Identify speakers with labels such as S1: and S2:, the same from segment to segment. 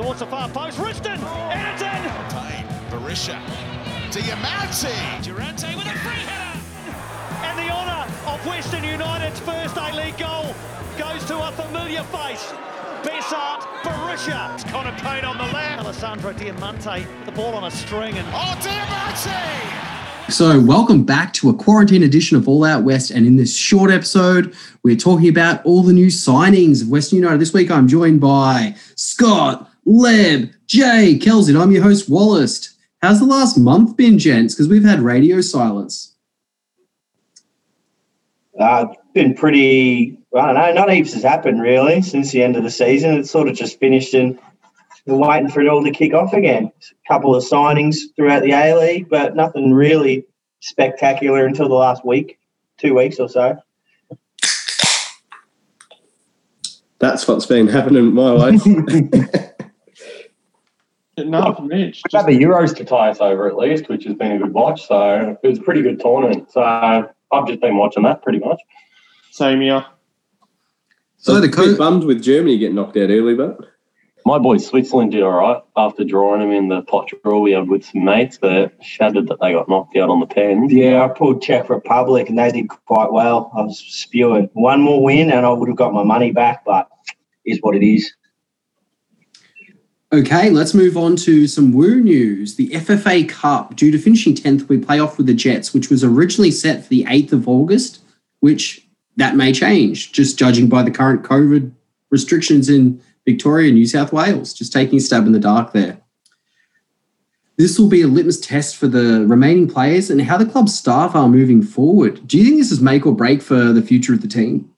S1: towards the far post. Risdon, Anderton.
S2: Pain, Berisha, Diamanti.
S3: Durante with a free header.
S1: And the honour of Western United's first A-League goal goes to a familiar face. Besart, Berisha.
S2: Connor Pain on the left.
S1: Alessandro Diamanti the ball on a string and
S2: Oh, Diamanti.
S4: So, welcome back to a quarantine edition of All Out West. And in this short episode, we're talking about all the new signings of Western United. This week, I'm joined by Scott, Leb, Jay, Kelsey, and I'm your host, Wallace. How's the last month been, gents? Because we've had radio silence.
S5: Uh, it's been pretty, I don't know, not heaps has happened really since the end of the season. It's sort of just finished and we're waiting for it all to kick off again. A couple of signings throughout the A League, but nothing really spectacular until the last week, two weeks or so.
S6: That's what's been happening in my life.
S7: No, for me, it's
S8: We've had
S7: just,
S8: the Euros to tie us over at least, which has been a good watch. So it was a pretty good tournament. So I've just been watching that pretty much.
S7: same here.
S4: So, the
S6: I was a
S4: co-
S6: bit bummed with Germany getting knocked out early, but
S8: My boy Switzerland did all right after drawing them in the pot draw we had with some mates, but shattered that they got knocked out on the pens.
S5: Yeah, I pulled Czech Republic and they did quite well. I was spewing one more win and I would have got my money back, but is what it is.
S4: Okay, let's move on to some Woo news. The FFA Cup, due to finishing 10th, we play off with the Jets, which was originally set for the 8th of August, which that may change, just judging by the current COVID restrictions in Victoria and New South Wales. Just taking a stab in the dark there. This will be a litmus test for the remaining players and how the club's staff are moving forward. Do you think this is make or break for the future of the team?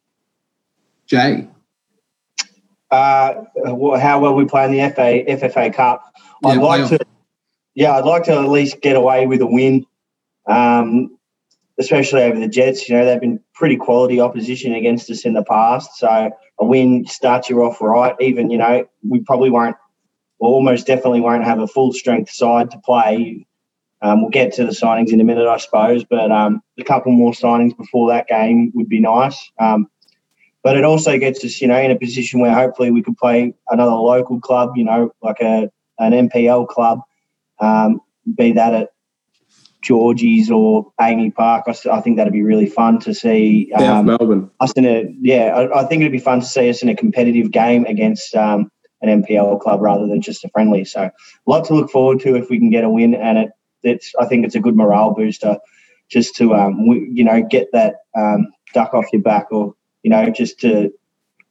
S4: Jay?
S5: Uh, how well we play in the FA FFA Cup. I'd
S4: Yeah,
S5: like to, yeah, I'd like to at least get away with a win, um, especially over the Jets. You know, they've been pretty quality opposition against us in the past, so a win starts you off right. Even you know, we probably won't, well, almost definitely won't have a full strength side to play. Um, we'll get to the signings in a minute, I suppose, but um, a couple more signings before that game would be nice. Um, but it also gets us, you know, in a position where hopefully we could play another local club, you know, like a an MPL club, um, be that at Georgie's or Amy Park. I think that'd be really fun to see
S6: South
S5: um,
S6: Melbourne.
S5: us in a yeah. I, I think it'd be fun to see us in a competitive game against um, an MPL club rather than just a friendly. So, a lot to look forward to if we can get a win, and it it's I think it's a good morale booster just to um, you know get that um, duck off your back or you know just to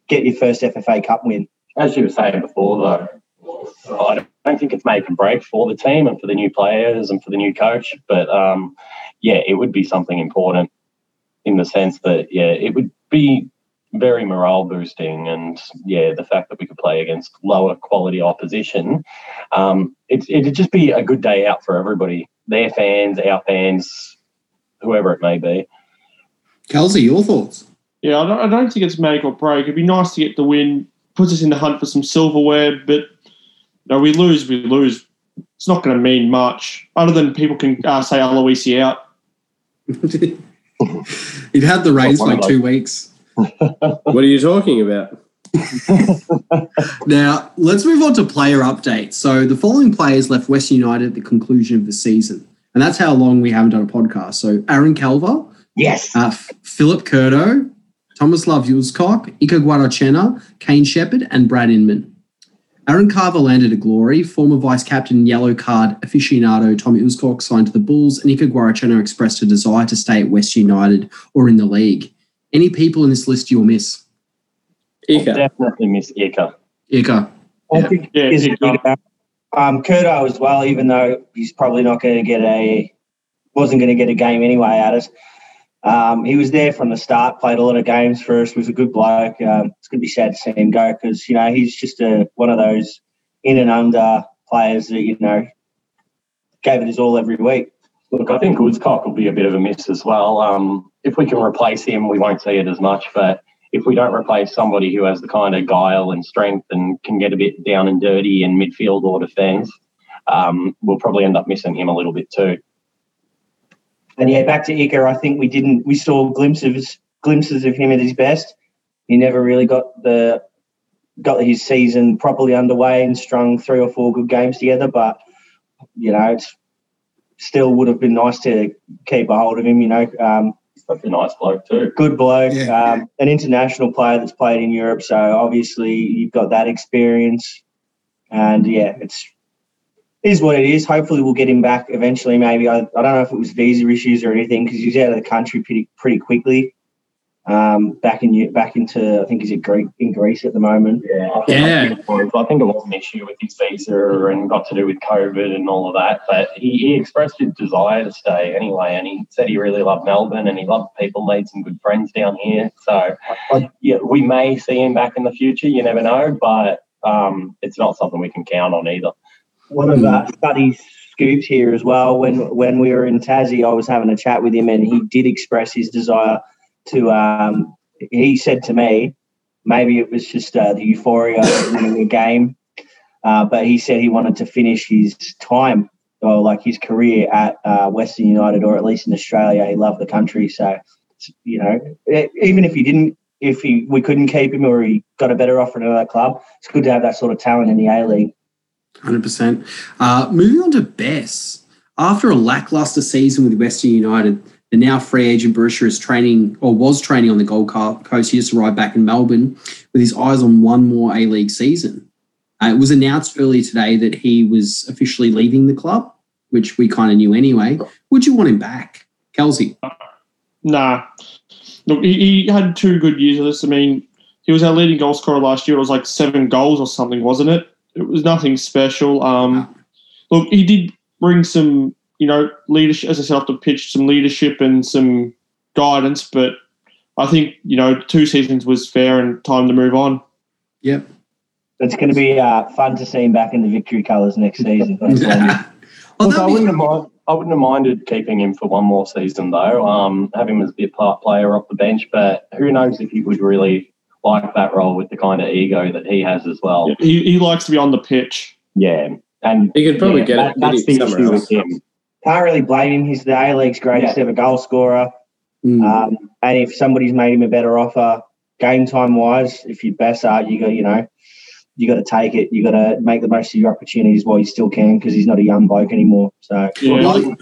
S5: get your first FFA Cup win.
S8: As you were saying before, though, I don't think it's make and break for the team and for the new players and for the new coach. But um, yeah, it would be something important in the sense that yeah, it would be very morale boosting, and yeah, the fact that we could play against lower quality opposition, um, it, it'd just be a good day out for everybody, their fans, our fans, whoever it may be.
S4: Kelsey, your thoughts?
S7: Yeah, I don't, I don't think it's make or break. It'd be nice to get the win, puts us in the hunt for some silverware, but you know, we lose, we lose. It's not going to mean much, other than people can uh, say Aloisi out.
S4: You've had the rains for like two weeks.
S6: What are you talking about?
S4: Now, let's move on to player updates. So, the following players left West United at the conclusion of the season. And that's how long we haven't done a podcast. So, Aaron Calver,
S5: Yes.
S4: uh, Filip Kurto, Thomas Love Yulscock, Iker Guarrotxena, Kane Shepherd, and Brad Inman. Aaron Calver landed at Glory. Former vice captain yellow card aficionado Tommy Uskok signed to the Bulls, and Iker Guarrotxena expressed a desire to stay at West United or in the league. Any people in this list you'll miss?
S6: Iker.
S8: Definitely miss Iker.
S4: Iker.
S5: I
S4: Yeah.
S5: think
S7: Yeah,
S5: is
S7: yeah.
S5: big, uh, um, Kurto as well, even though he's probably not going to get a wasn't going to get a game anyway at us. Um, he was there from the start, played a lot of games for us, was a good bloke. Um, it's going to be sad to see him go because you know he's just a one of those in and under players that you know gave it his all every week.
S8: Look, I think Woodcock will be a bit of a miss as well. Um, if we can replace him, we won't see it as much. But if we don't replace somebody who has the kind of guile and strength and can get a bit down and dirty in midfield or defence, um, we'll probably end up missing him a little bit too.
S5: And yeah, back to Iker, I think we didn't. We saw glimpses glimpses of him at his best. He never really got the got his season properly underway and strung three or four good games together. But you know, it's still would have been nice to keep a hold of him. You know, um,
S8: Such a nice bloke too.
S5: good bloke,
S4: Yeah.
S5: um, an international player that's played in Europe. So obviously you've got that experience, and yeah, it's is what it is. Hopefully we'll get him back eventually. Maybe I, I don't know if it was visa issues or anything because he's out of the country pretty pretty quickly. Um, back in Eu- back into I think he's at Greek in Greece at the moment.
S8: Yeah, I think,
S4: Yeah.
S8: I think, it was, I think it was an issue with his visa and got to do with COVID and all of that. But he, he expressed his desire to stay anyway, and he said he really loved Melbourne and he loved people, made some good friends down here. So, yeah, we may see him back in the future. You never know, but um, it's not something we can count on either.
S5: One of uh, Buddy's scoops here as well. When when we were in Tassie, I was having a chat with him, and he did express his desire to. Um, he said to me, maybe it was just uh, the euphoria of winning the game, uh, but he said he wanted to finish his time or like his career at uh, Western United, or at least in Australia. He loved the country, so you know, even if he didn't. If he, we couldn't keep him or he got a better offer at another club, it's good to have that sort of talent in the A League.
S4: Hundred percent. Uh, moving on to Bess. After a lackluster season with Western United, the now free agent Berisha is training or was training on the Gold Coast. He just arrived back in Melbourne with his eyes on one more A League season. Uh, it was announced earlier today that he was officially leaving the club, which we kind of knew anyway. Would you want him back, Kelsey?
S7: Nah. Look, he, he had two good years of this. I mean, he was our leading goal scorer last year. It was like seven goals or something, wasn't it? It was nothing special. Um, look, he did bring some, you know, leadership, as I said off the pitch, some leadership and some guidance, but I think, you know, two seasons was fair and time to move on.
S4: Yep.
S5: It's going to be uh, fun to see him back in the victory colours next season. That's what I.
S8: Look, I
S4: that'd be-
S8: wouldn't have mind, I wouldn't have minded keeping him for one more season though. Um, have him as a bit part player off the bench, but who knows if he would really like that role with the kind of ego that he has as well.
S7: He, he likes to be on the pitch.
S8: Yeah, and
S6: He could probably
S8: yeah,
S6: get
S8: that-
S6: it
S8: that's the
S6: somewhere
S8: issue
S6: else.
S8: with him.
S5: Can't really blame him. He's the A League's greatest
S8: Yeah.
S5: ever goal scorer.
S4: Mm.
S5: Um, and if somebody's made him a better offer, game time wise, if you're Besart, you got you know, you got to take it. You got to make the most of your opportunities while you still can because he's not a young bloke anymore. So
S7: Yeah.
S8: Well,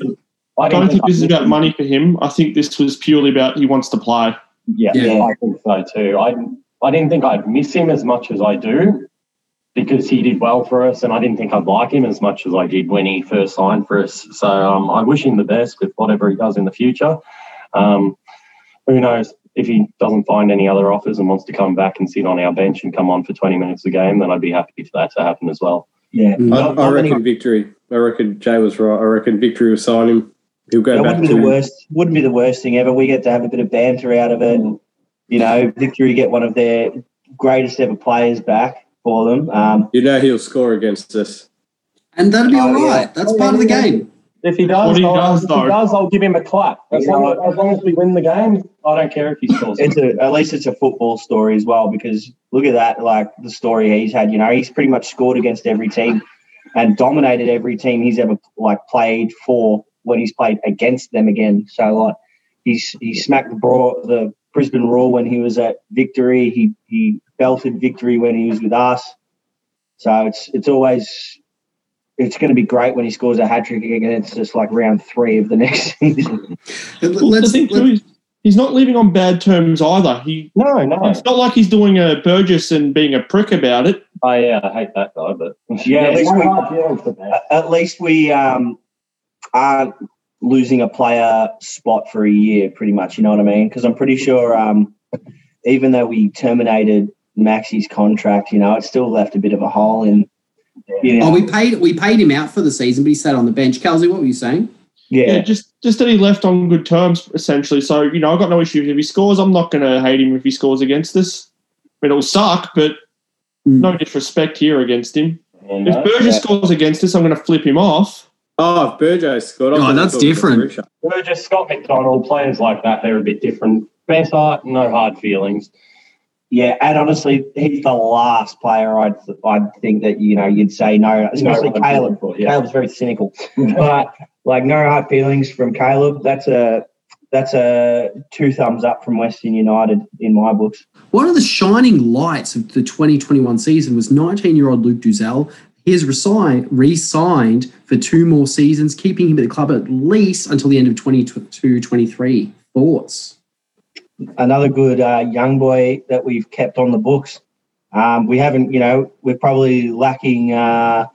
S7: I
S8: I
S7: don't think this is about money for him. I think this was purely about he wants to play.
S8: Yeah,
S4: Yeah.
S8: I think so too. I I didn't think I'd miss him as much as I do because he did well for us, and I didn't think I'd like him as much as I did when he first signed for us. So um, I wish him the best with whatever he does in the future. Um, who knows? If he doesn't find any other offers and wants to come back and sit on our bench and come on for 20 minutes a game, then I'd be happy for that to happen as well.
S5: yeah,
S6: I,
S5: Not-
S6: I
S5: not many-
S6: reckon victory. I reckon Jay was right. I reckon victory will sign him. He'll go
S5: that
S6: back
S5: wouldn't be
S6: to
S5: the worst. Wouldn't be the worst thing ever. We get to have a bit of banter out of it. You know, Victory get one of their greatest ever players back for them. Um,
S6: You know he'll score against us.
S4: and that'll be
S5: Oh,
S4: all
S5: yeah.
S4: That's
S8: Oh,
S4: part of the
S8: yeah.
S4: game.
S8: If he does,
S7: he does,
S8: if he does, I'll give him a clap. As,
S5: You
S8: long, as long as we win the game, I don't care if he scores.
S5: it's a, at least it's a football story as well because look at that, like the story he's had. You know, he's pretty much scored against every team and dominated every team he's ever like played for when he's played against them again. So like he's he smacked the Bra- the Brisbane Roar when he was at Victory. He he belted Victory when he was with us. So it's it's always it's going to be great when he scores a hat trick against us like round three of the next season.
S7: Well, the
S4: Let's,
S7: thing too is he's not leaving on bad terms either. He
S8: no, no.
S7: it's not like he's doing a Burgess and being a prick about it.
S8: I uh, hate that guy, but
S5: Yeah, at least we-
S8: hard feelings for that.
S5: at least we um, aren't losing a player spot for a year, pretty much. You know what I mean? Because I'm pretty sure, um, even though we terminated Maxi's contract, you know, it still left a bit of a hole in. You know,
S4: Oh, we paid we paid him out for the season, but he sat on the bench. Kelsey, what were you saying?
S7: Yeah,
S5: yeah,
S7: just just that he left on good terms essentially. So you know, I've got no issues if he scores. I'm not going to hate him if he scores against us. It'll suck, but
S4: Mm.
S7: no disrespect here against him.
S8: And,
S7: If
S8: uh,
S7: Burgess
S8: yeah.
S7: scores against us, I'm going to flip him off.
S6: Oh, if Burjo scored. Oh, I
S4: Oh, that's different.
S6: Berisha.
S8: Burgess, Scott McDonald, players like that, they're a bit different. Besart, no hard feelings.
S5: yeah, and honestly, he's the last player I'd I'd think that you know you'd say no, especially
S8: No,
S5: Caleb.
S8: Yeah.
S5: Caleb's very cynical, but like no hard feelings from Caleb. That's a that's a two thumbs up from Western United in my books.
S4: One of the shining lights of the 2021 season was 19 year old Luke Duzel. He has resigned, re-signed for two more seasons, keeping him at the club at least until the end of 22-23. Thoughts?
S5: Another good uh, young boy that we've kept on the books. Um, we haven't, you know, we're probably lacking, uh,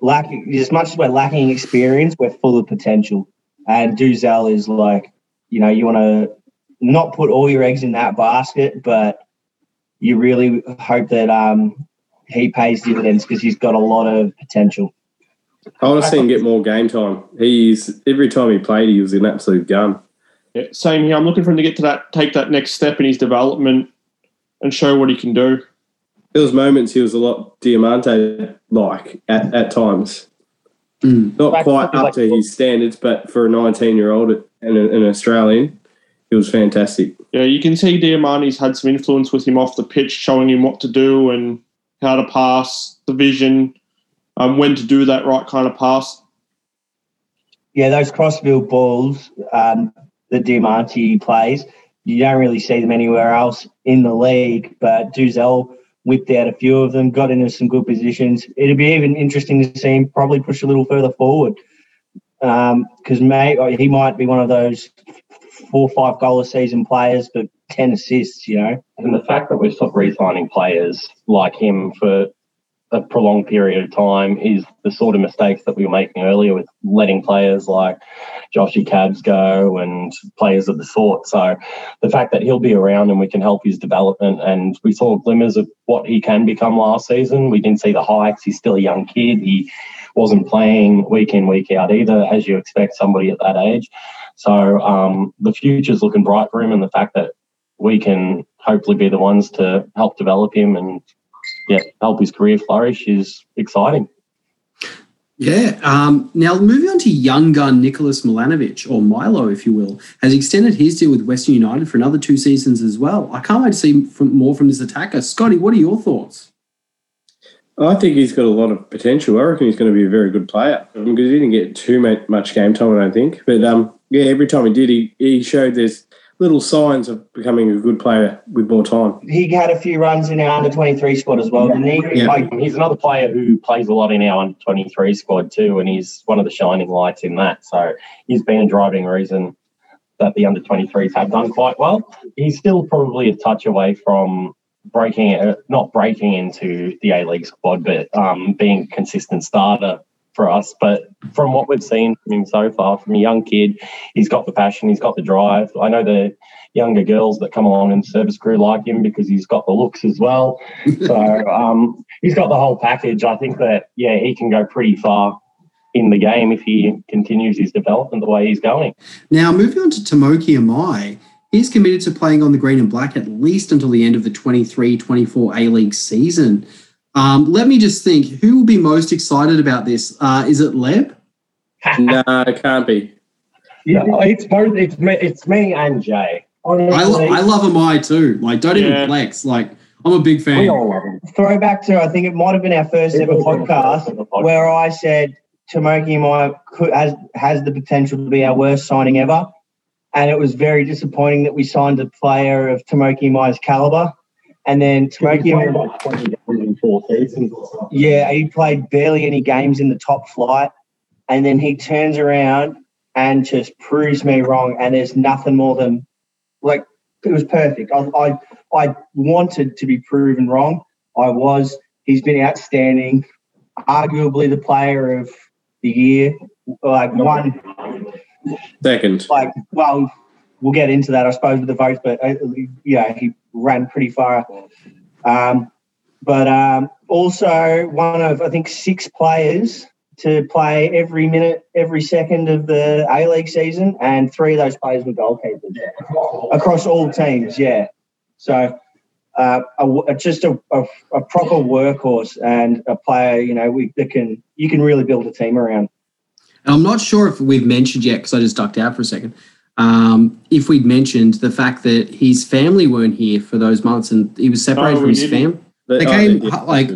S5: lacking as much as we're lacking experience, we're full of potential. And Duzel is like, you know, you want to not put all your eggs in that basket, but you really hope that um, he pays dividends because he's got a lot of potential.
S6: I want to see him get more game time. He's every time he played, he was an absolute gun.
S7: Yeah, same here. I'm looking for him to get to that, take that next step in his development and show what he can do.
S6: There was moments he was a lot Diamanti like at, at times.
S4: Mm.
S6: Not quite up to his standards, but for a 19 year old and an Australian, he was fantastic.
S7: Yeah, you can see Diamanti's had some influence with him off the pitch, showing him what to do and how to pass, the vision, um, when to do that right kind of pass.
S5: Yeah, those crossfield balls um, that Diamanti plays, you don't really see them anywhere else in the league. But Duzel whipped out a few of them, got into some good positions. It'd be even interesting to see him probably push a little further forward because may he might be one of those four or five goal a season players, but ten assists. You know,
S8: And the fact that we're sort of re-signing players like him for a prolonged period of time is the sort of mistakes that we were making earlier with letting players like Joshy Cabs go and players of the sort. So the fact that he'll be around and we can help his development and we saw glimmers of what he can become last season. We didn't see the hikes. He's still a young kid. He wasn't playing week in, week out either, as you expect somebody at that age. So um, the future's looking bright for him and the fact that we can hopefully be the ones to help develop him and yeah, help his career flourish is exciting.
S4: Yeah. Um, now, moving on to young gun Nicholas Milanovic, or Milo, if you will, has extended his deal with Western United for another two seasons as well. I can't wait to see from, more from this attacker. Scotty, what are your thoughts?
S6: I think he's got a lot of potential. I reckon he's going to be a very good player because he didn't get too much game time, I don't think. But um, yeah, every time he did, he, he showed there's little signs of becoming a good player with more time.
S5: he had a few runs in our under twenty three squad as well, didn't he?
S4: Yeah.
S5: Like,
S8: He's another player who plays a lot in our under 23 squad too, and he's one of the shining lights in that. So he's been a driving reason that the under 23s have done quite well. He's still probably a touch away from breaking, uh, not breaking into the A League squad, but um, being a consistent starter for us. But from what we've seen from him so far, from a young kid, he's got the passion, he's got the drive. I know the younger girls that come along in the service crew like him because he's got the looks as well. So um, he's got the whole package. I think that yeah, he can go pretty far in the game if he continues his development the way he's going.
S4: Now, moving on to Tomoki Imai, he's committed to playing on the green and black at least until the end of the 23 24 A League season. Um, let me just think who will be most excited about this? Uh, is it Leb?
S6: no, it can't be.
S8: Yeah, it's both. It's me, it's me and Jay.
S4: I, lo- I love Imai too. Like, don't even flex. Like, I'm a big fan.
S8: We all love him.
S5: throwback to I think it might have been our first ever podcast where I said Tomoki might could, has has the potential to be our worst signing ever, and it was very disappointing that we signed a player of Tomoki Imai's caliber, and then Tomoki.
S8: about 20 games in four seasons or something.
S5: Yeah, he played barely any games in the top flight, and then he turns around and just proves me wrong. And there's nothing more than like it was perfect. I I, I wanted to be proven wrong. I was. He's been outstanding, arguably the player of the year. Like one,
S6: Second.
S5: like well, we'll get into that, I suppose, with the votes. But uh, yeah, he ran pretty far. Um, but um, also one of I think six players to play every minute, every second of the A League season, and three of those players were goalkeepers across all teams. Yeah, so. Uh, a, just a, a, a proper workhorse and a player, you know, we, that can you can really build a team around.
S4: And I'm not sure if we've mentioned yet, because I just ducked out for a second, um, if we'd mentioned the fact that his family weren't here for those months and he was separated
S7: No,
S4: from his
S7: didn't.
S4: Fam. They
S6: Oh,
S4: came
S6: yeah.
S4: like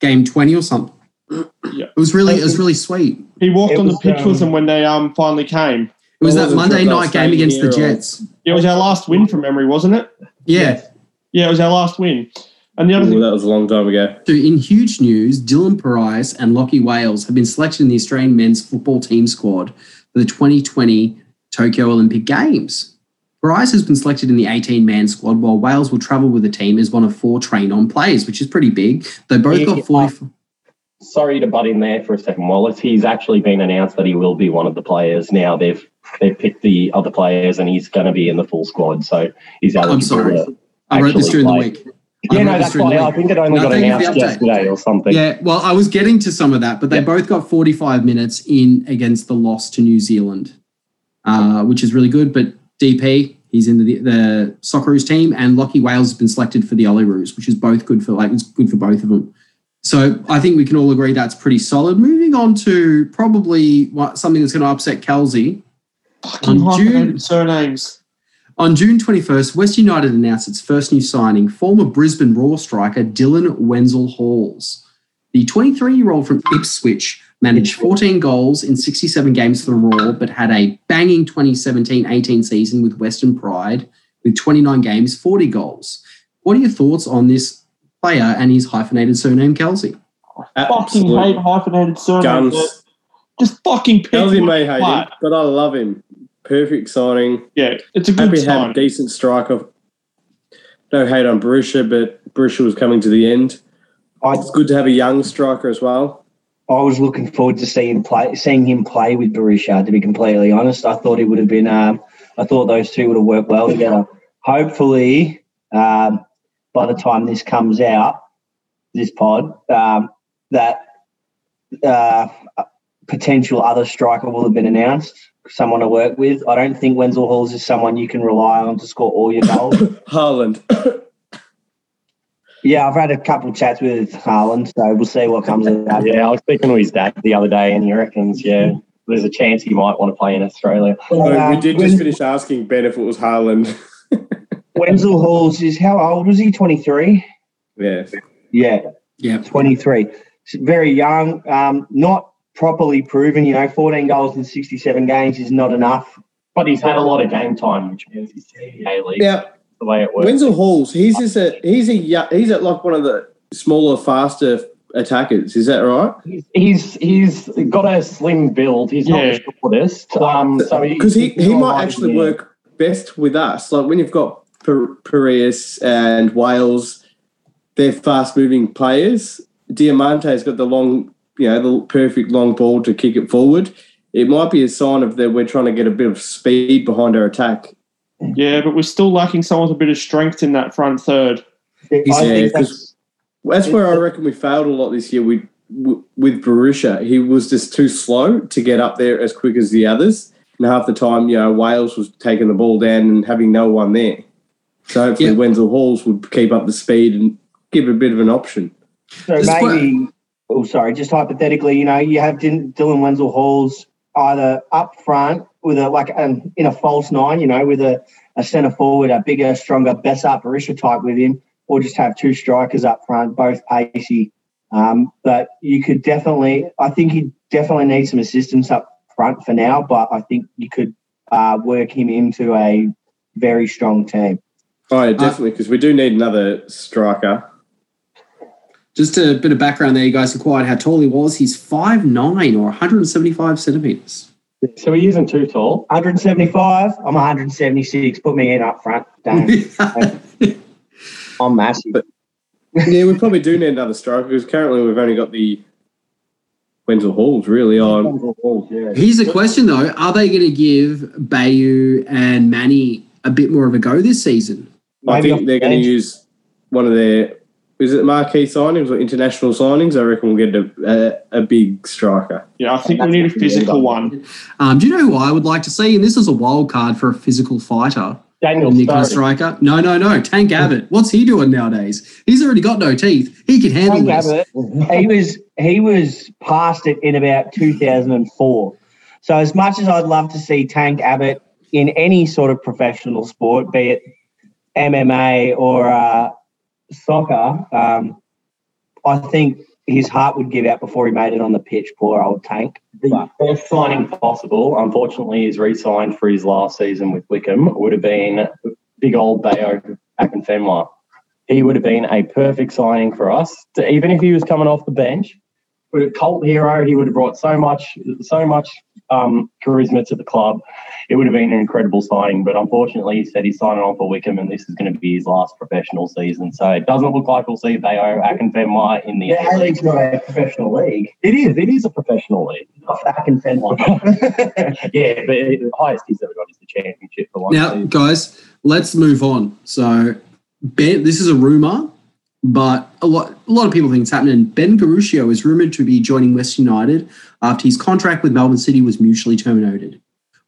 S4: game 20 or something.
S7: Yeah.
S4: It was really, it was really sweet.
S7: He walked
S5: It
S7: on the
S5: was,
S7: pitch with
S5: um,
S7: them when they um finally came.
S4: It was that Monday
S6: sure if I
S4: night game against the
S6: here or-
S4: Jets.
S7: It was our last win from memory, wasn't it?
S4: Yeah.
S7: Yeah, it was our last win. And the other
S6: Ooh,
S7: thing,
S6: that was a long time ago.
S4: So in huge news, Dylan Pierias and Lockie Wales have been selected in the Australian men's football team squad for the 2020 Tokyo Olympic Games. Pierias has been selected in the 18-man squad, while Wales will travel with the team as one of four train-on players, which is pretty big. They both
S8: Yeah.
S4: got 40.
S8: Sorry to butt in there for a second, Wallace. He's actually been announced that he will be one of the players. Now they've they've picked the other players, and he's going to be in the full squad. So he's eligible.
S4: I'm sorry. I wrote this during the week. I
S8: Yeah, no, that's why I think it only
S4: No,
S8: got
S4: thank you for the
S8: announced yesterday or something.
S4: Yeah, well, I was getting to some of that, but they
S8: Yeah.
S4: both got 45 minutes in against the loss to New Zealand, uh, which is really good. But DP, he's in the, the Socceroos team, and Lockie Wales has been selected for the Olyroos, which is both good for like it's good for both of them. So I think we can all agree that's pretty solid. Moving on to probably what, something that's going to upset Kelsey.
S7: fucking
S4: on June-
S7: surnames.
S4: On June 21st, West United announced its first new signing, former Brisbane Roar striker Dylan Wenzel Halls. The 23 year old from Ipswich managed 14 goals in 67 games for the Roar, but had a banging 2017 18 season with Western Pride with 29 games, 40 goals. What are your thoughts on this player and his hyphenated surname, Kelsey?
S7: Fucking hate hyphenated surnames.
S6: guns.
S7: Just fucking pick
S6: Kelsey
S7: one
S6: may hate him, but I love him. Perfect signing.
S7: Yeah, it's a good
S6: Happy to have a decent striker. No hate on Berisha, but Berisha was coming to the end. It's good to have a young striker as well.
S5: I was looking forward to seeing play, seeing him play with Berisha. To be completely honest, I thought it would have been. Um, I thought those two would have worked well together. Hopefully, um, by the time this comes out, this pod, um, that uh, potential other striker will have been announced. Someone to work with. I don't think Wenzel Halls is someone you can rely on to score all your goals.
S6: Haaland.
S5: Yeah, I've had a couple chats with Haaland, so we'll see what comes of that.
S8: Yeah, I was speaking to his dad the other day, and he reckons, yeah, there's a chance he might want to play in Australia.
S6: So
S5: Uh,
S6: we did
S5: Wen-
S6: just finish asking Ben if it was Haaland.
S5: Wenzel Halls is how old was he? Twenty three.
S6: yeah.
S5: Yeah,
S4: Yeah.
S5: 23. Very young, um, not properly proven. You know, 14 goals in 67 games is not enough.
S8: But he's had a lot of game time, which means he's CBA league.
S6: Now,
S8: the way it works.
S6: Wenzel Halls, he's just a he's a he's at like one of the smaller, faster attackers. Is that right?
S8: He's, he's he's got a slim build. He's not
S7: Yeah.
S8: the shortest. Um, so
S6: Because he,
S8: he's
S6: he might
S8: like-
S6: actually
S8: yeah.
S6: work best with us. Like when you've got Per- Pierias and Wales, they're fast moving players. Diamanti's got the long, you know, the perfect long ball to kick it forward. It might be a sign of that we're trying to get a bit of speed behind our attack.
S7: Yeah, but we're still lacking someone with a bit of strength in that front third.
S5: I
S6: Yeah,
S5: that's,
S6: That's where I reckon we failed a lot this year with with Berisha. He was just too slow to get up there as quick as the others. And half the time, you know, Wales was taking the ball down and having no one there. So hopefully
S4: Yeah.
S6: Wenzel Halls would keep up the speed and give a bit of an option.
S5: so
S4: This is
S5: maybe, oh, sorry, just hypothetically, you know, you have Dylan Wenzel Halls either up front with a, like, um, in a false nine, you know, with a, a centre forward, a bigger, stronger, Besart Berisha type with him, or just have two strikers up front, both pacey. Um, but you could definitely, I think he definitely needs some assistance up front for now, but I think you could uh, work him into a very strong team.
S6: Oh, yeah, definitely, because we do need another striker.
S4: Just a bit of background there, you guys inquired how tall he was. He's 5'9 or 175 centimeters.
S8: So he isn't too tall.
S5: 175. I'm 176. Put me in up front. Damn, I'm massive.
S6: yeah, we probably do need another striker because currently we've only got the Wenzel Halls really on.
S4: Here's the question though: Are they going to give Bayou and Manny a bit more of a go this season?
S6: I
S5: Maybe
S6: think they're going to use one of their is it marquee signings or international signings? I reckon we'll get a, a, a big striker.
S7: Yeah, I think we need a physical one.
S4: Um, do you know who I would like to see? And this is a wild card for a physical fighter.
S8: Daniel
S4: Nicola
S8: Sturridge.
S4: Striker. No, no, no. Tank Abbott. What's he doing nowadays? He's already got no teeth. He can handle
S5: Tank
S4: this.
S5: Abbott, he was he was past it in about 2004. So as much as I'd love to see Tank Abbott in any sort of professional sport, be it MMA or uh, soccer, um, I think his heart would give out before he made it on the pitch. Poor old Tank.
S8: The best signing possible, unfortunately, is re-signed for his last season with Wycombe. Would have been big old Bayo Akinfenwa. He would have been a perfect signing for us. Even if he was coming off the bench, would a cult hero. He would have brought so much, so much um, charisma to the club. It would have been an incredible signing. But unfortunately, he said he's signing on for Wycombe, and this is going to be his last professional season. So it doesn't look like we'll see Bayo Akinfenwa in the.
S5: The A League's not a professional league.
S8: It is. It is a professional league.
S5: Not Akinfenwa.
S8: yeah, but the highest he's ever got is the championship for one
S4: Now,
S8: season.
S4: guys, let's move on. So, Ben, this is a rumor, but a lot, a lot of people think it's happening. Ben Garuccio is rumored to be joining West United after his contract with Melbourne City was mutually terminated.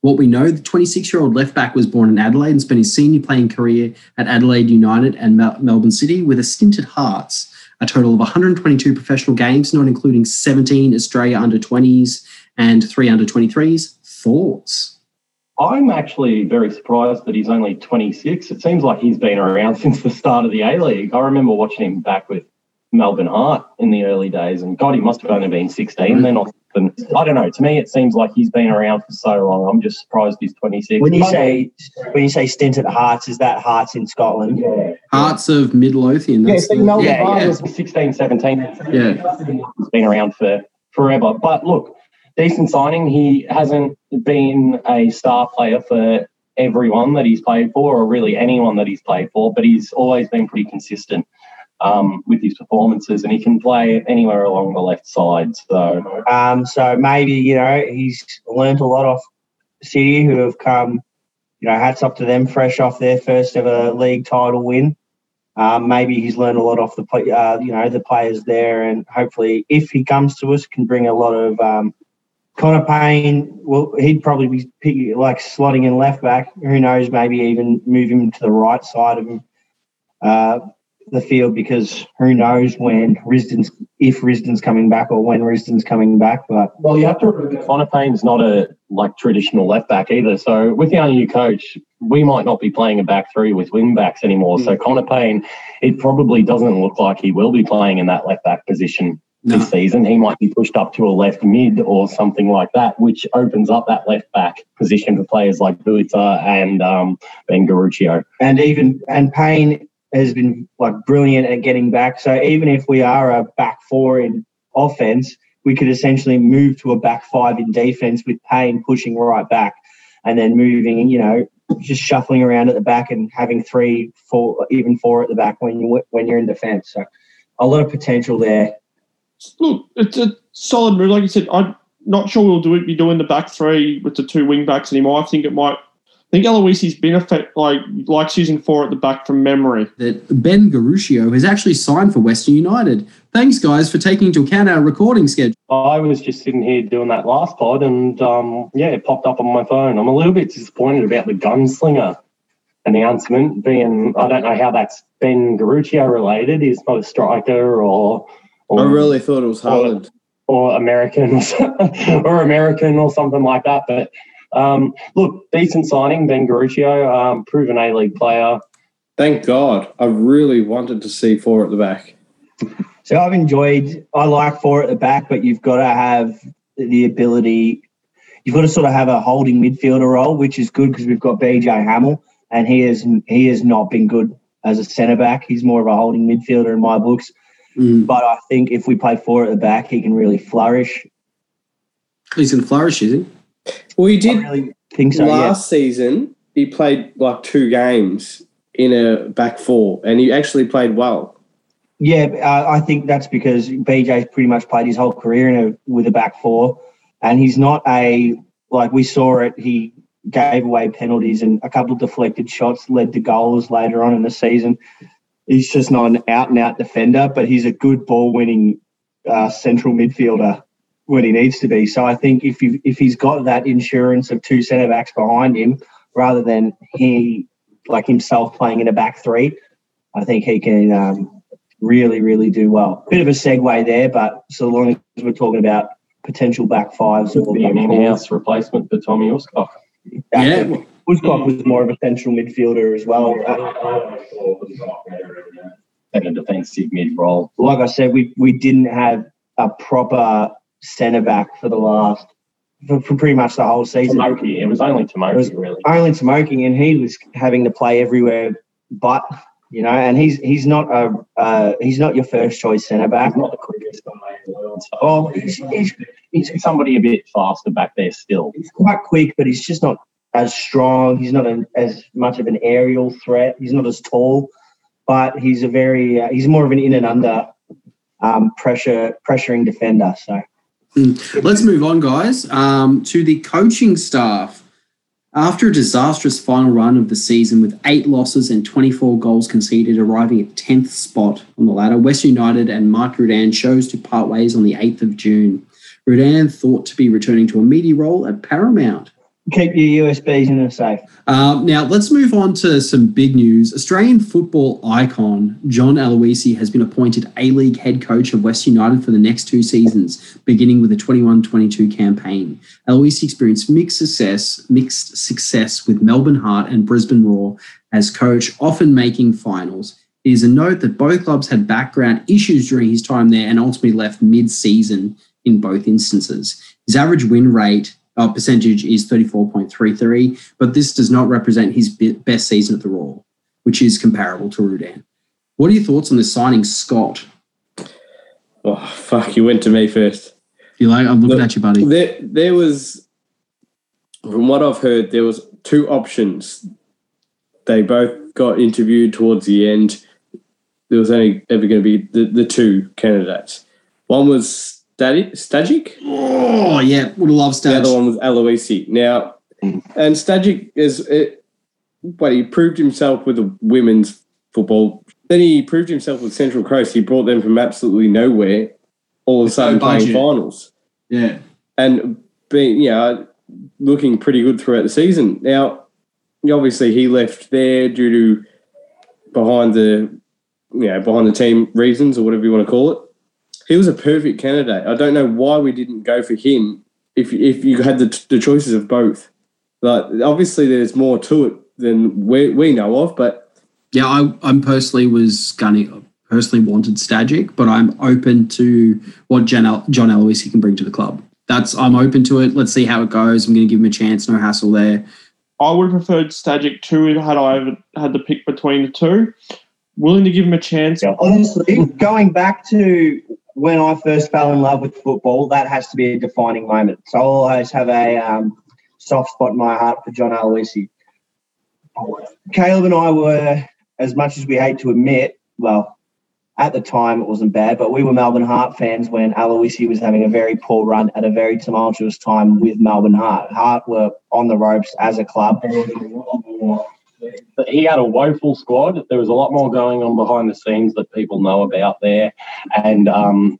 S4: What we know, the 26 year old left back was born in Adelaide and spent his senior playing career at Adelaide United and Mel- Melbourne City with a stint at Hearts, a total of 122 professional games, not including 17 Australia under 20s and three under 23s. Thoughts?
S8: I'm actually very surprised that he's only 26. It seems like he's been around since the start of the A League. I remember watching him back with Melbourne Heart in the early days, and God, he must have only been 16 then. Or something. I don't know. To me, it seems like he's been around for so long. I'm just surprised he's 26.
S5: when you
S8: But-
S5: say when you say stint at Hearts, is that Hearts in Scotland?
S8: yeah,
S4: Hearts of Midlothian.
S8: yeah,
S4: That's
S8: see,
S4: the-
S8: Melbourne
S5: yeah,
S8: Heart
S4: yeah.
S8: was 16, 17.
S4: Yeah.
S8: He's been around for forever. But look, decent signing. He hasn't been a star player for everyone that he's played for, or really anyone that he's played for, but he's always been pretty consistent um, with his performances, and he can play anywhere along the left side. So
S5: Um, so maybe you know he's learnt a lot off City, who have come. You know, hats off to them, fresh off their first ever league title win. Um, maybe he's learned a lot off the uh, you know the players there, and hopefully, if he comes to us, can bring a lot of um, Connor Pain. Well, he'd probably be pick, like slotting in left back. Who knows? Maybe even move him to the right side of him, uh, the field because who knows when Risdon's if Risdon's coming back or when Risdon's coming back. But
S8: Well, you have to remember Connor Pain's not a like traditional left back either. So with our new coach, we might not be playing a back three with wing backs anymore. So Connor Payne, it probably doesn't look like he will be playing in that left back position
S4: No.
S8: this season. He might be pushed up to a left mid or something like that, which opens up that left back position for players like Buita and um, Ben Garuccio.
S5: and even and Pain has been like brilliant at getting back. So even if we are a back four in offense, we could essentially move to a back five in defense with Pain pushing right back, and then moving, you know, just shuffling around at the back and having three, four, even four at the back when you when you're in defense. So a lot of potential there.
S7: Look, it's a solid move. Like you said, I'm not sure we'll do it, be doing the back three with the two wing backs anymore. I think it might. I think Aloisi's been effect, like likes using four at the back from memory.
S4: that Ben Garuccio has actually signed for Western United. Thanks, guys, for taking into account our recording schedule.
S8: I was just sitting here doing that last pod, and um, yeah, it popped up on my phone. I'm a little bit disappointed about the gunslinger announcement being. I don't know how that's Ben Garuccio related. He's not a striker or. Or
S6: I really thought it was Haaland.
S8: or American or American or something like that. But um, look, decent signing, Ben Garuccio, um, proven A League player.
S6: Thank God. I really wanted to see four at the back.
S5: So I've enjoyed. I like four at the back, but you've got to have the ability. You've got to sort of have a holding midfielder role, which is good because we've got BJ Hamill, and he has he has not been good as a centre back. He's more of a holding midfielder in my books.
S4: Mm.
S5: But I think if we play four at the back, he can really flourish.
S4: He's going to flourish, is he?
S6: Well, he
S5: I
S6: did
S5: really think so.
S6: last season. He played like two games in a back four, and he actually played well.
S5: Yeah, yeah. Uh, I think that's because BJ's pretty much played his whole career in a, with a back four, and he's not a like we saw it. He gave away penalties and a couple of deflected shots led to goals later on in the season. He's just not an out and out defender, but he's a good ball winning uh, central midfielder when he needs to be. So I think if you if he's got that insurance of two centre backs behind him, rather than he like himself playing in a back three, I think he can um, really really do well. Bit of a segue there, but so long as we're talking about potential back fives or
S8: Be an in-house replacement for Tommy Uskok.
S4: Yeah.
S5: Woodcock was more of a central midfielder as well. Uh,
S8: a defensive mid role.
S5: Like I said, we we didn't have a proper centre back for the last for, for pretty much the whole season.
S8: Tomoki, it was only
S5: It was-
S8: really.
S5: Only smoking, and he was having to play everywhere, but you know, and he's he's not a uh, he's not your first choice centre back.
S8: He's not the quickest on the world. So
S5: Oh, he's, he's
S8: he's somebody a bit faster back there still.
S5: he's quite quick, but he's just not as strong. He's not an, as much of an aerial threat. He's not as tall, but he's a very uh, he's more of an in and under um, pressure pressuring defender. So
S4: Let's move on, guys, um, to the coaching staff. After a disastrous final run of the season with eight losses and 24 goals conceded, arriving at 10th spot on the ladder, West United and Mark Rudan chose to part ways on the 8th of June. Rudan thought to be returning to a meaty role at Paramount.
S5: Keep your USBs in a safe.
S4: Um, now, let's move on to some big news. Australian football icon John Aloisi has been appointed A League head coach of West United for the next two seasons, beginning with the 21 22 campaign. Aloisi experienced mixed success, mixed success with Melbourne Heart and Brisbane Roar as coach, often making finals. It is a note that both clubs had background issues during his time there and ultimately left mid season in both instances. His average win rate uh, percentage is 34.33, but this does not represent his best season at the Roar, which is comparable to Rudan. What are your thoughts on this signing, Scott?
S6: Oh, fuck, you went to me first.
S4: You like? I'm looking
S6: Look,
S4: at you, buddy.
S6: There, there was, from what I've heard, there was two options. They both got interviewed towards the end. There was only ever going to be the, the two candidates. One was Stajcic,
S4: Oh yeah, would love loved
S6: the other one was Aloisi. Now, and Stajcic is, uh, it, but he proved himself with the women's football. Then he proved himself with Central Coast. He brought them from absolutely nowhere, all of a
S4: With no
S6: sudden playing finals
S4: Yeah,
S6: and being you know looking pretty good throughout the season. Now, obviously, he left there due to behind the you know behind the team reasons or whatever you want to call it. He was a perfect candidate. I don't know why we didn't go for him if if you had the, the choices of both. Like obviously, there's more to it than we we know of, but
S4: yeah. I, I'm personally was gunning. Personally wanted Stajcic, but I'm open to what Jan El- John Aloisi can bring to the club. That's I'm open to it. Let's see how it goes. I'm going to give him a chance. No hassle there.
S7: I would have preferred Stajcic too had I ever had the pick between the two. Willing to give him a chance.
S8: Yeah.
S5: Honestly, going back to when I first fell in love with football, that has to be a defining moment. So I'll always have a um, soft spot in my heart for John Aloisi. Caleb and I were, as much as we hate to admit, well, at the time it wasn't bad, but we were Melbourne Heart fans when Aloisi was having a very poor run at a very tumultuous time with Melbourne Heart. Heart were on the ropes as a club.
S8: He had a woeful squad. There was a lot more going on behind the scenes that people know about there. And um,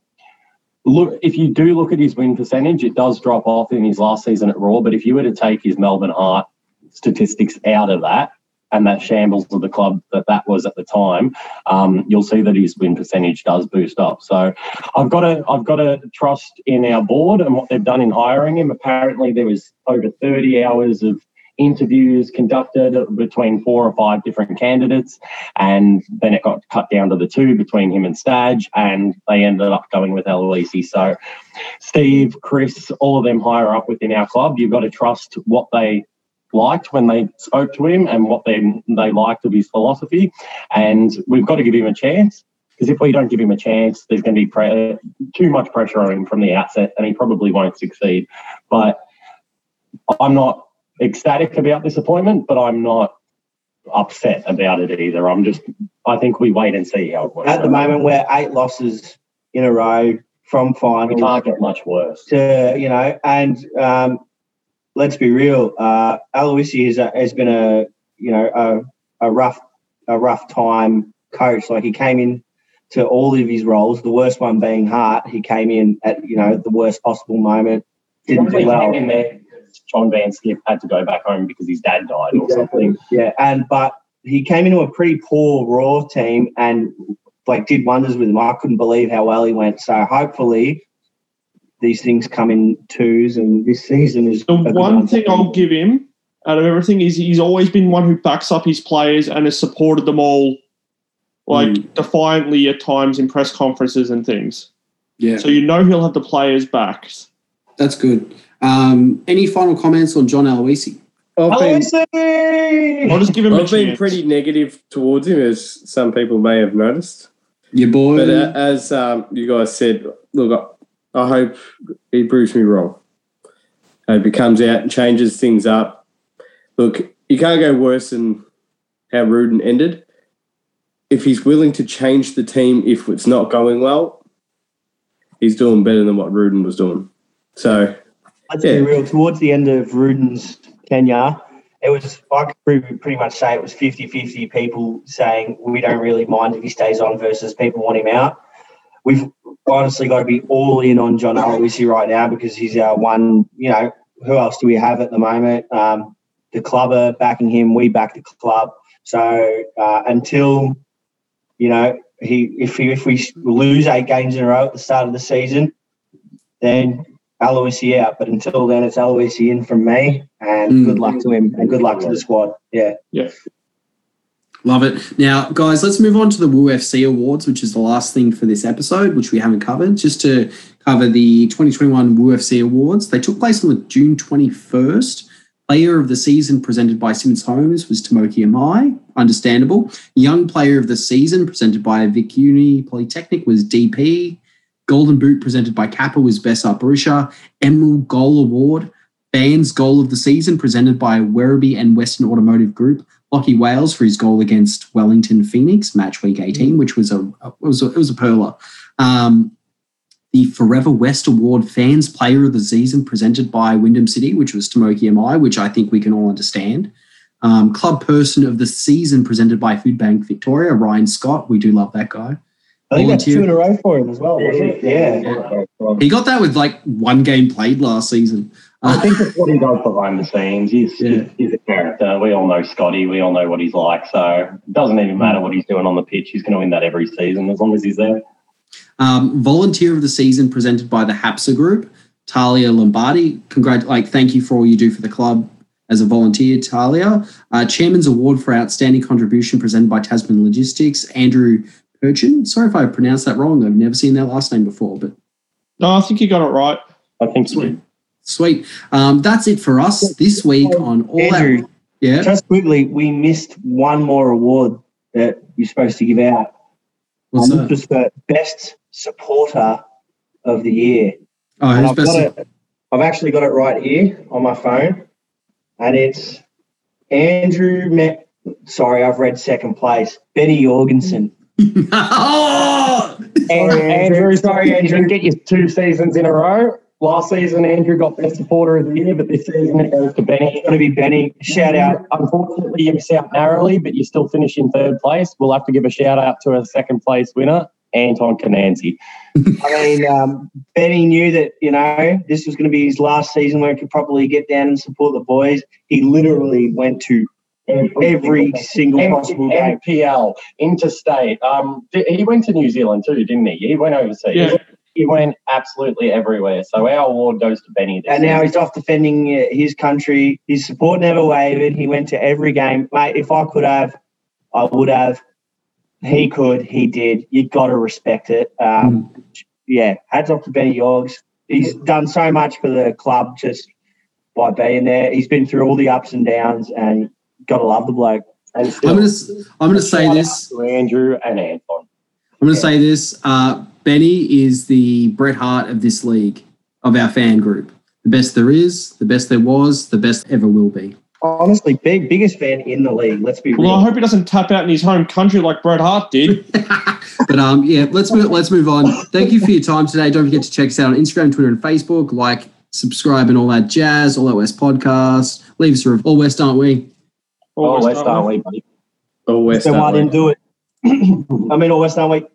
S8: look, if you do look at his win percentage, it does drop off in his last season at Roar. But if you were to take his Melbourne Heart statistics out of that and that shambles of the club that that was at the time, um, you'll see that his win percentage does boost up. So I've got to I've got to trust in our board and what they've done in hiring him. Apparently, there was over 30 hours of interviews conducted between four or five different candidates, and then it got cut down to the two between him and Stadge, and they ended up going with Aloisi. So, Steve, Chris, all of them higher up within our club, you've got to trust what they liked when they spoke to him and what they they liked of his philosophy, and we've got to give him a chance. Because if we don't give him a chance, there's going to be pre- too much pressure on him from the outset, and he probably won't succeed. But I'm not ecstatic about this appointment, but I'm not upset about it either. I'm just, I think we wait and see how it works.
S5: At the moment, we're eight losses in a row from finals.
S8: we can't get much worse.
S5: to you know, and um, let's be real. Uh, Aloisi has, a, has been a you know a, a rough a rough time coach. Like he came in to all of his roles. The worst one being Heart. He came in at you know the worst possible moment. Didn't do well.
S8: in there. John van 't Schip had to go back home because his dad died or something.
S5: Yeah, and but he came into a pretty poor Roar team and like did wonders with him. I couldn't believe how well he went. So hopefully these things come in twos, and this season is
S7: The
S5: a good
S7: one thing I'll give him out of everything is he's always been one who backs up his players and has supported them all like
S4: Mm.
S7: defiantly at times in press conferences and things.
S4: Yeah,
S7: So you know he'll have the players' backs.
S4: that's good. Um, any final comments on John Aloisi?
S6: I've been,
S7: I'll just give him a
S6: I've been
S7: chance.
S6: pretty negative towards him, as some people may have noticed.
S4: Your boy.
S6: But uh, as um, you guys said, look, I, I hope he proves me wrong. I hope he comes out and changes things up. Look, you can't go worse than how Rudan ended. If he's willing to change the team if it's not going well, he's doing better than what Rudan was doing. So,
S5: Let's
S6: Yeah.
S5: be real. Towards the end of Rudan's tenure, it was I could pretty, pretty much say it was 50-50 people saying we don't really mind if he stays on versus people want him out. We've honestly got to be all in on John Aloisi right now because he's our one. You know, who else do we have at the moment? Um, the club are backing him. We back the club. So uh, until you know he, if he, if we lose eight games in a row at the start of the season, then Aloisi out. But until then, it's Aloisi in from me, and
S4: Mm.
S5: good luck to him, and good luck to the squad. Yeah.
S4: Yeah, love it. Now, guys, let's move on to the Woo FC Awards, which is the last thing for this episode, which we haven't covered. Just to cover the 2021 Woo FC Awards, they took place on the June 21st. Player of the season presented by Simonds Homes was Tomoki Imai. Understandable. Young Player of the season presented by Vic Uni Polytechnic was DP. Golden Boot presented by Kappa was Besart Berisha. Emerald Goal Award. Fans Goal of the Season presented by Werribee and Western Automotive Group. Lockie Wales for his goal against Wellington Phoenix, match week 18, which was a it was a, it was a perler. Um, the Forever West Award Fans Player of the Season presented by Wyndham City, which was Tomoki Imai, which I think we can all understand. Um, Club Person of the Season presented by Food Bank Victoria, Ryan Scott. We do love that guy.
S5: I think that's two in a row for him as well, wasn't it? Yeah.
S4: He got that with like one game played last season.
S8: I think it's what he does behind the scenes. He's,
S4: Yeah.
S8: he's a character. We all know Scotty. We all know what he's like. So it doesn't even matter what he's doing on the pitch. He's going to win that every season as long as he's there.
S4: Um, volunteer of the season presented by the Hapsa Group, Talia Lombardi. Congrat, like, thank you for all you do for the club as a volunteer, Talia. Uh, Chairman's Award for Outstanding Contribution presented by Tasman Logistics, Andrew Perchin. Sorry if I pronounced that wrong. I've never seen that last name before, but
S7: No, I think you got it right.
S8: I think he
S4: Sweet.
S8: did.
S4: sweet. Um, that's it for us this week on all
S5: Andrew,
S4: that. Yeah.
S5: Just quickly, we missed one more award that you're supposed to give out.
S4: What's
S5: and this
S4: that?
S5: was for best supporter of the year.
S4: Oh, who's
S5: I've,
S4: best?
S5: got it, I've actually got it right here on my phone, and it's Andrew. Me- Sorry, I've read second place. Benny Jorgensen.
S4: Oh!
S5: Sorry, Andrew. Sorry, Andrew.
S8: get you two seasons in a row. Last season, Andrew got best supporter of the year, but this season it goes to Benny.
S5: It's going to be Benny. Shout out.
S8: Unfortunately, you miss out narrowly, but you still finish in third place. We'll have to give a shout out to a second place winner, Anton Kananzi.
S5: I mean, um, Benny knew that you know this was going to be his last season where he could properly get down and support the boys. He literally went to every single possible game.
S8: NPL, interstate. Um, th- he went to New Zealand too, didn't he? He went overseas.
S7: Yeah.
S8: He went absolutely everywhere. So our award goes to Benny. This
S5: And now he's off defending uh, his country. His support never wavered. He went to every game, mate. If I could have, I would have. He could. He did. You got to respect it. Um, Yeah, hats off to Benny Yorgs. He's done so much for the club just by being there. He's been through all the ups and downs, and got to love the bloke.
S8: and
S4: I'm gonna s- I'm gonna say this.
S8: to Andrew and Anton.
S4: I'm going to say this. Uh, Benny is the Bret Hart of this league, of our fan group. The best there is, the best there was, the best ever will be.
S5: Honestly, big biggest fan in the league. Let's be real.
S7: Well, I hope he doesn't tap out in his home country like Bret Hart did.
S4: but um, yeah, let's move, let's move on. Thank you for your time today. Don't forget to check us out on Instagram, Twitter, and Facebook. Like, subscribe, and all that jazz. All that West podcast. Leave us a rev- all West, aren't we?
S8: Oh,
S7: Always
S8: West,
S7: done
S8: aren't
S7: well.
S8: we, buddy?
S6: Or West,
S5: then why
S6: aren't
S5: didn't do it? I mean, all West, aren't we?